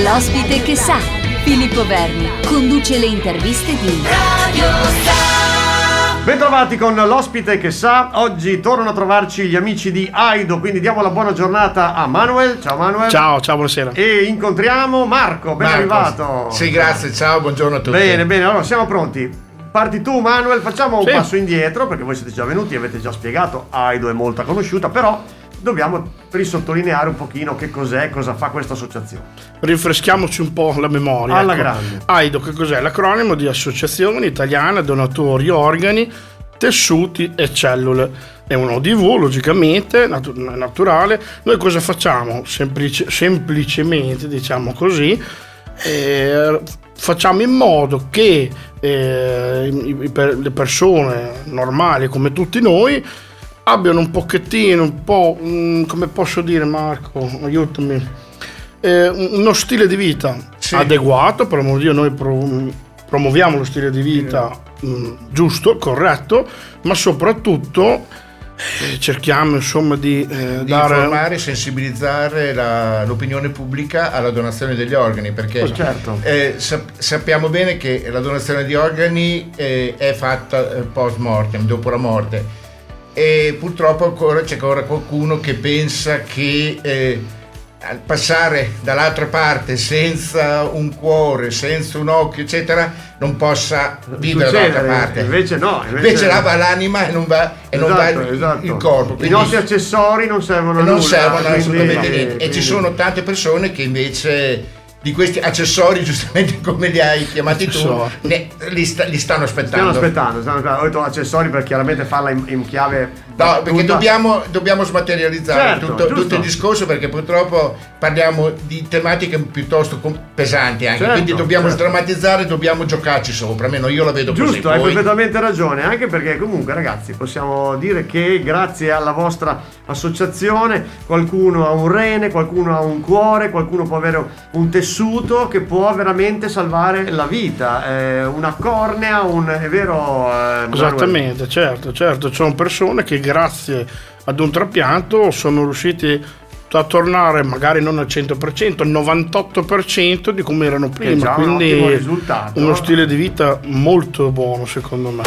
L'ospite che sa, Filippo Verni, conduce le interviste di Radio Star. Bentrovati con l'ospite che sa, oggi tornano a trovarci gli amici di Aido, quindi diamo la buona giornata a Manuel, ciao Manuel. Ciao, ciao, buonasera. E incontriamo Marco, ben Marco. arrivato. Sì, grazie, ciao, buongiorno a tutti. Bene, bene, allora siamo pronti. Parti tu Manuel, facciamo un Sì. passo indietro perché voi siete già venuti, avete già spiegato, Aido è molto conosciuta, però dobbiamo risottolineare un pochino che cos'è, cosa fa questa associazione. Rinfreschiamoci un po' la memoria. Alla ecco. grande. AIDO, che cos'è? L'acronimo di Associazione Italiana Donatori Organi, Tessuti e Cellule. È un ODV, logicamente, natu- naturale. Noi cosa facciamo? Semplice- semplicemente, diciamo così, eh, facciamo in modo che eh, i- i- per- le persone normali come tutti noi abbiano un pochettino, un po', mm, come posso dire Marco, aiutami, eh, un- uno stile di vita Sì. adeguato, per amor di Dio noi pro- promuoviamo lo stile di vita mm, giusto, corretto, ma soprattutto eh, cerchiamo insomma di, eh, Di dare... informare e sensibilizzare la- l'opinione pubblica alla donazione degli organi, perché Oh, certo. eh, sap- sappiamo bene che la donazione di organi eh, è fatta post mortem, dopo la morte, e purtroppo ancora c'è ancora qualcuno che pensa che eh, al passare dall'altra parte senza un cuore, senza un occhio, eccetera, non possa vivere Succede, dall'altra parte. Invece no, Invece là va l'anima e non va, e non va il, esatto. il corpo. I quindi- nostri accessori non servono a non nulla. servono quindi- assolutamente niente. E ci sono tante persone che invece di questi accessori, giustamente come li hai chiamati tu, ne- li, sta- li stanno aspettando. Stiamo aspettando, stiamo aspettando. Ho detto accessori per chiaramente farla in, in chiave. No, perché dobbiamo, dobbiamo smaterializzare Certo, tutto, giusto. tutto il discorso perché purtroppo parliamo di tematiche piuttosto pesanti anche, Certo, quindi dobbiamo certo. sdrammatizzare, dobbiamo giocarci sopra, almeno io la vedo così. Giusto, hai poi- perfettamente ragione, anche perché comunque ragazzi possiamo dire che grazie alla vostra associazione qualcuno ha un rene, qualcuno ha un cuore, qualcuno può avere un tessuto che può veramente salvare la vita, eh, una cornea, un... è vero? eh? Esattamente, certo, certo, ci sono persone che grazie ad un trapianto sono riusciti a tornare magari non al 100%, al 98% di come erano prima, un quindi risultato. uno stile di vita molto buono secondo me.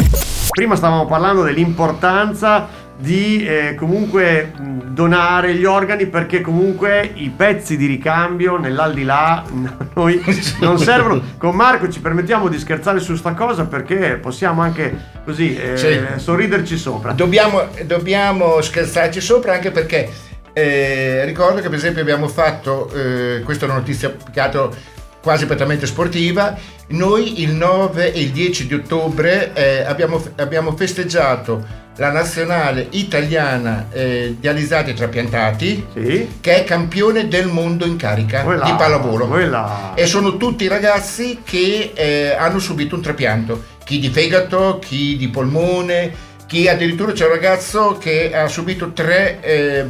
Prima stavamo parlando dell'importanza di eh, comunque mh, donare gli organi perché comunque i pezzi di ricambio nell'aldilà noi non servono. Con Marco ci permettiamo di scherzare su sta cosa perché possiamo anche così eh, Sì. sorriderci sopra. Dobbiamo, dobbiamo scherzarci sopra anche perché eh, ricordo che per esempio abbiamo fatto, eh, questa è una notizia altro quasi prettamente sportiva, noi il 9 e il 10 di ottobre eh, abbiamo, abbiamo festeggiato la nazionale italiana eh, dializzati e trapiantati Sì. che è campione del mondo in carica Quella- di pallavolo. quella- e sono tutti ragazzi che eh, hanno subito un trapianto, chi di fegato, chi di polmone, chi addirittura c'è un ragazzo che ha subito tre, eh,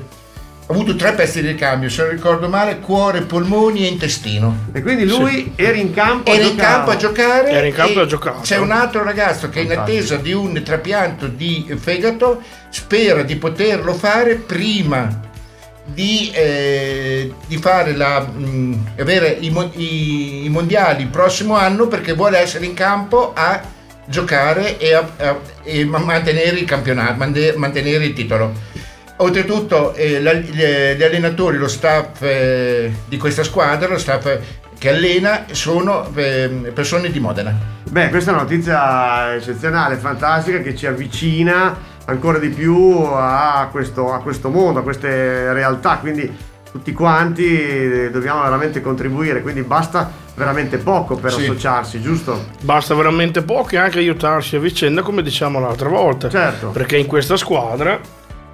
ha avuto tre pezzi di ricambio, se non ricordo male, cuore, polmoni e intestino. E quindi lui era in campo Era a in campo a giocare. Era in campo a giocare. C'è un altro ragazzo che è in Fantastico. attesa di un trapianto di fegato, spera di poterlo fare prima di, eh, di fare la, mh, avere i, i- i mondiali il prossimo anno perché vuole essere in campo a giocare e, a- a- e ma- mantenere il campionato, mantenere il titolo. Oltretutto eh, la- gli, allenatori, lo staff eh, di questa squadra, lo staff che allena, sono eh, persone di Modena. Beh, questa è una notizia eccezionale, fantastica, che ci avvicina ancora di più a questo, a questo mondo, a queste realtà, quindi tutti quanti eh, dobbiamo veramente contribuire, quindi basta veramente poco per Sì. associarsi, giusto? Basta veramente poco e anche aiutarsi a vicenda come diciamo l'altra volta. Certo. Perché in questa squadra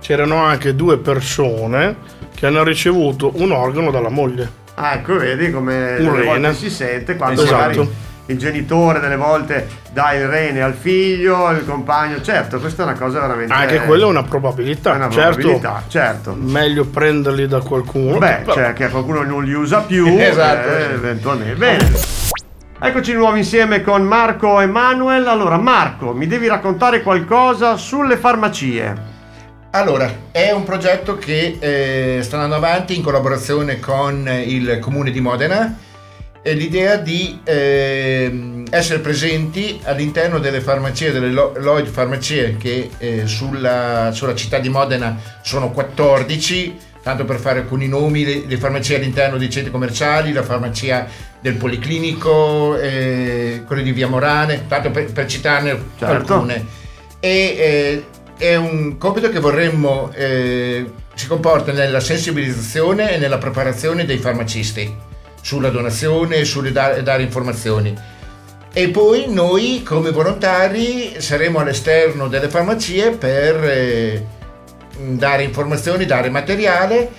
c'erano anche due persone che hanno ricevuto un organo dalla moglie. Ah, ecco, vedi come rene. si sente quando Esatto. magari il genitore delle volte dà il rene al figlio, il compagno, certo, questa è una cosa veramente... Anche quella è una probabilità. è una certo, probabilità, certo. meglio prenderli da qualcuno. Beh, però- cioè che qualcuno non li usa più, Esatto. eh, eventualmente. Bene. Eccoci di nuovo insieme con Marco e Manuel. Allora, Marco, mi devi raccontare qualcosa sulle farmacie. Allora, è un progetto che eh, sta andando avanti in collaborazione con il comune di Modena è l'idea di eh, essere presenti all'interno delle farmacie, delle Lloyd farmacie che eh, sulla, sulla, città di Modena sono 14, tanto per fare alcuni nomi, le, le farmacie all'interno dei centri commerciali, la farmacia del Policlinico, eh, quelle di Via Morane, tanto per, per citarne certo. alcune. E, eh, è un compito che vorremmo eh, si comporta nella sensibilizzazione e nella preparazione dei farmacisti sulla donazione sulle da- dare informazioni. E poi noi come volontari saremo all'esterno delle farmacie per eh, dare informazioni, dare materiale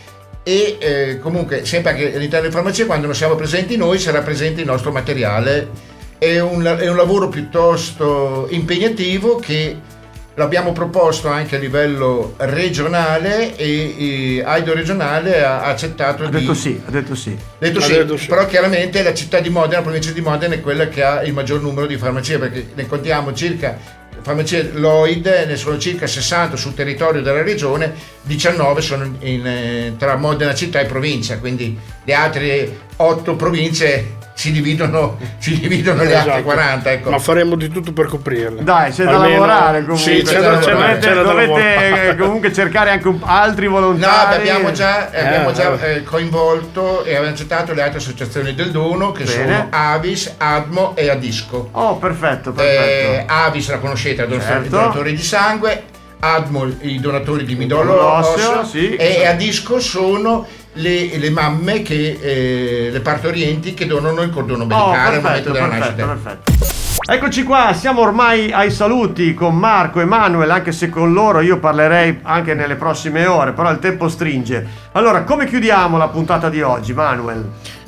e eh, comunque sempre anche all'interno delle farmacie quando non siamo presenti noi sarà presente il nostro materiale. È un, è un lavoro piuttosto impegnativo che L'abbiamo proposto anche a livello regionale e, e Aido regionale ha accettato ha di... Detto sì, ha detto sì. Detto sì, detto sì. Però chiaramente la città di Modena, la provincia di Modena è quella che ha il maggior numero di farmacie perché ne contiamo circa farmacie Lloyd, ne sono circa 60 sul territorio della regione, 19 sono in, in, eh, tra Modena città e provincia, quindi le altre 8 province si dividono, si dividono le esatto. altre 40. Ecco. Ma faremo di tutto per coprirle. Dai, c'è Almeno... da lavorare comunque. Sì, c'è, c'è da, da lavorare. Dovete, c'è dovete eh, comunque cercare anche altri volontari. No, abbiamo già, eh, abbiamo già eh, coinvolto e abbiamo accettato le altre associazioni del dono che Bene. sono Avis, Admo e Adisco. Oh, perfetto, perfetto. Eh, Avis la conoscete, certo. i donatori di sangue. Admo i donatori di midollo osseo sì, e esatto. Adisco sono le, le mamme, che, eh, le partorienti che donano il cordono umbilicale oh, al momento della perfetto, nascita. Perfetto. Eccoci qua, siamo ormai ai saluti con Marco e Manuel, anche se con loro io parlerei anche nelle prossime ore, però il tempo stringe. Allora, come chiudiamo la puntata di oggi, Manuel?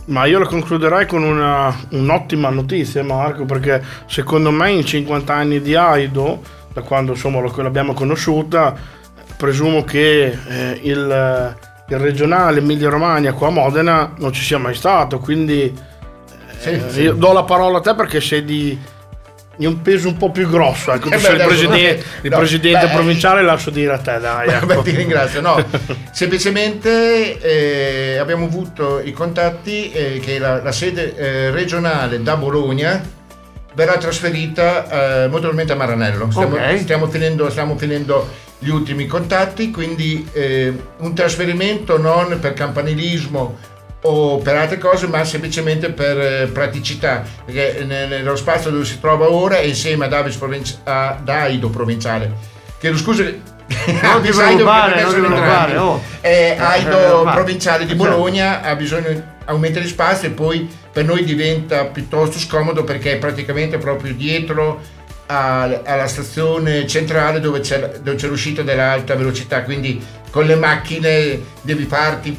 Ma io la concluderei con una, un'ottima notizia, Marco, perché secondo me in 50 anni di Aido, da quando insomma l'abbiamo conosciuta, presumo che eh, il il regionale Emilia Romagna qua a Modena non ci sia mai stato, quindi sì, eh, sì. io do la parola a te perché sei di, di un peso un po' più grosso, ecco, eh beh, il presidente, il no, presidente beh, provinciale lascio dire a te, dai. Ecco. Beh, ti ringrazio, no, semplicemente eh, abbiamo avuto i contatti eh, che la, la sede eh, regionale da Bologna verrà trasferita eh, motormente a Maranello. Stiamo, okay. stiamo, finendo, stiamo finendo gli ultimi contatti, quindi eh, un trasferimento non per campanilismo o per altre cose, ma semplicemente per eh, praticità, perché nello spazio dove si trova ora è insieme a, Davis Provinci- a Daido Provinciale. Chiedo scusa, non ti preoccupare, non ti preoccupare. Oh. Eh, Aido Provinciale di Bologna ha bisogno aumenta di spazio e poi per noi diventa piuttosto scomodo perché è praticamente proprio dietro alla stazione centrale dove c'è, dove c'è l'uscita dell'alta velocità, quindi con le macchine devi farti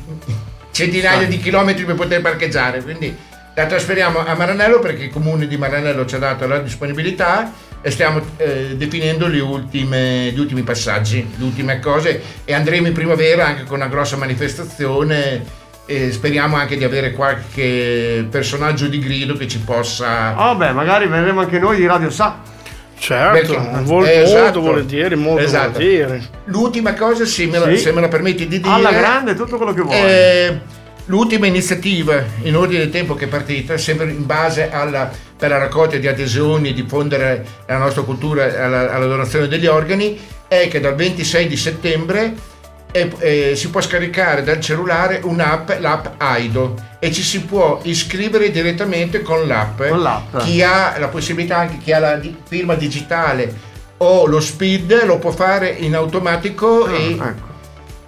centinaia di chilometri per poter parcheggiare. Quindi la trasferiamo a Maranello perché il comune di Maranello ci ha dato la disponibilità e stiamo eh, definendo ultime, gli ultimi passaggi, le ultime cose e andremo in primavera anche con una grossa manifestazione e speriamo anche di avere qualche personaggio di grido che ci possa... Oh beh, magari verremo anche noi di Radio Sa. Certo, Perché, vol- esatto, molto volentieri, molto esatto. volentieri. L'ultima cosa, se me, la, sì. se me, la, permetti di dire... Alla grande, tutto quello che vuoi. Eh, l'ultima iniziativa in ordine di tempo che è partita, sempre in base alla, per la raccolta di adesioni, diffondere la nostra cultura alla, alla donazione degli organi, è che dal 26 di settembre e, eh, si può scaricare dal cellulare un'app, l'app Aido, e ci si può iscrivere direttamente con l'app. Con l'app. Chi ha la possibilità, anche chi ha la di- firma digitale o lo speed, lo può fare in automatico ah, e ecco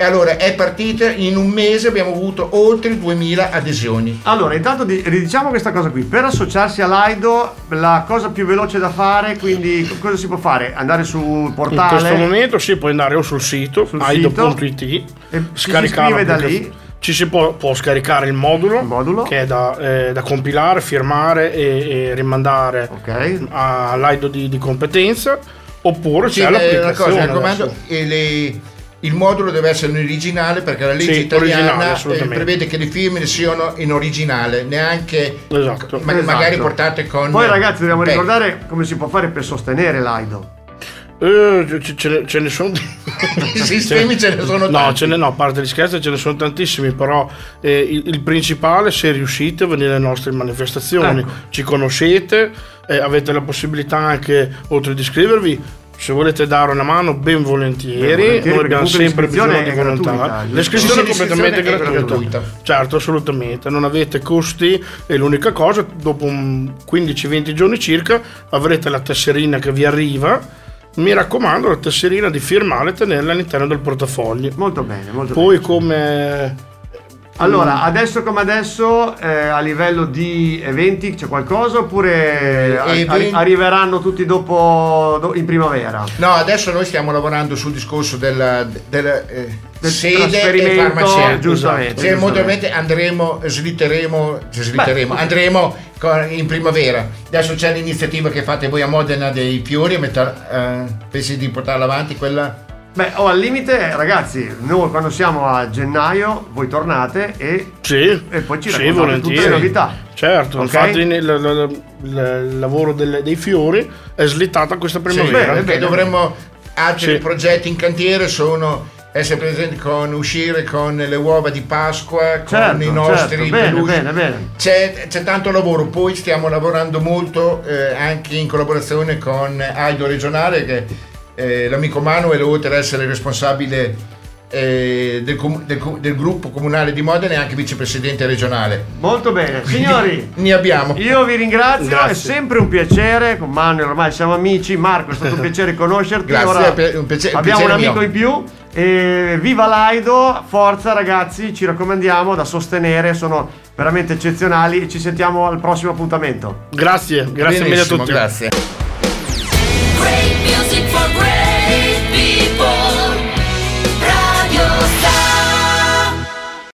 e allora è partita, in un mese abbiamo avuto oltre 2000 adesioni. Allora, intanto ridiciamo questa cosa qui. Per associarsi all'Aido, la cosa più veloce da fare, quindi cosa si può fare? Andare sul portale? In questo momento si può andare o sul sito, sul aido.it, scaricare da lì. Ci si può, può scaricare il modulo, il modulo, che è da, eh, da compilare, firmare e, e rimandare okay. all'Aido di, di competenza, oppure sì, c'è l'applicazione. Cosa, raccomando, le il modulo deve essere in originale perché la legge sì, italiana eh, prevede che le firme siano in originale, neanche esatto. Ma, esatto. magari portate con... Poi ragazzi dobbiamo ricordare come si può fare per sostenere l'AIDO. Eh, ce, ce, ne sono sistemi ce ne sono no, tanti. ce ne, no, a parte gli scherzi ce ne sono tantissimi, però eh, il, il principale se riuscite a venire alle nostre manifestazioni, Ecco. ci conoscete, eh, avete la possibilità anche, oltre di iscrivervi, se volete dare una mano ben volentieri, volentieri, noi abbiamo sempre bisogno di volontà. gratuita, giusto? L'iscrizione è completamente gratuita. gratuita. Certo, assolutamente, non avete costi e l'unica cosa, dopo un 15-20 giorni circa avrete la tesserina che vi arriva. Mi raccomando, la tesserina di firmare e tenerla all'interno del portafogli. Molto bene, molto Poi bene. come Allora, adesso come adesso, eh, a livello di eventi c'è qualcosa oppure a- arri- arriveranno tutti dopo do- in primavera? No, adesso noi stiamo lavorando sul discorso della, della, eh, Del sede e trasferimento, farmacia. giustamente, Cioè, giustamente. modernamente andremo, slitteremo, cioè, slitteremo, Beh, andremo in primavera. Adesso c'è l'iniziativa che fate voi a Modena dei fiori, metà, eh, pensi di portarla avanti quella? Beh, o al limite, ragazzi, noi quando siamo a gennaio, voi tornate e, sì, e poi ci sì, raccontate tutte volentieri. le novità. Certo, Ok? infatti il, il- il- il lavoro del- dei fiori è slittato a questa primavera. bene, Perché dovremmo altri Sì. progetti in cantiere sono essere presenti con uscire con le uova di Pasqua, con Certo, i nostri certo, bene, bene, bene. C'è, c'è tanto lavoro, poi stiamo lavorando molto eh, anche in collaborazione con Aido Regionale, che eh, l'amico Manuel, oltre ad essere responsabile eh, del, com- del co- del gruppo comunale di Modena, è anche vicepresidente regionale. Molto bene. Signori, Ne abbiamo. io vi ringrazio, Grazie. è sempre un piacere, con Manuel ormai siamo amici, Marco è stato un piacere conoscerti, Grazie, ora è un piace- un abbiamo un piacere amico mio. in più. E viva Laido, forza ragazzi, ci raccomandiamo da sostenere, sono veramente eccezionali e ci sentiamo al prossimo appuntamento. Grazie, grazie mille a Benissimo, tutti. Grazie.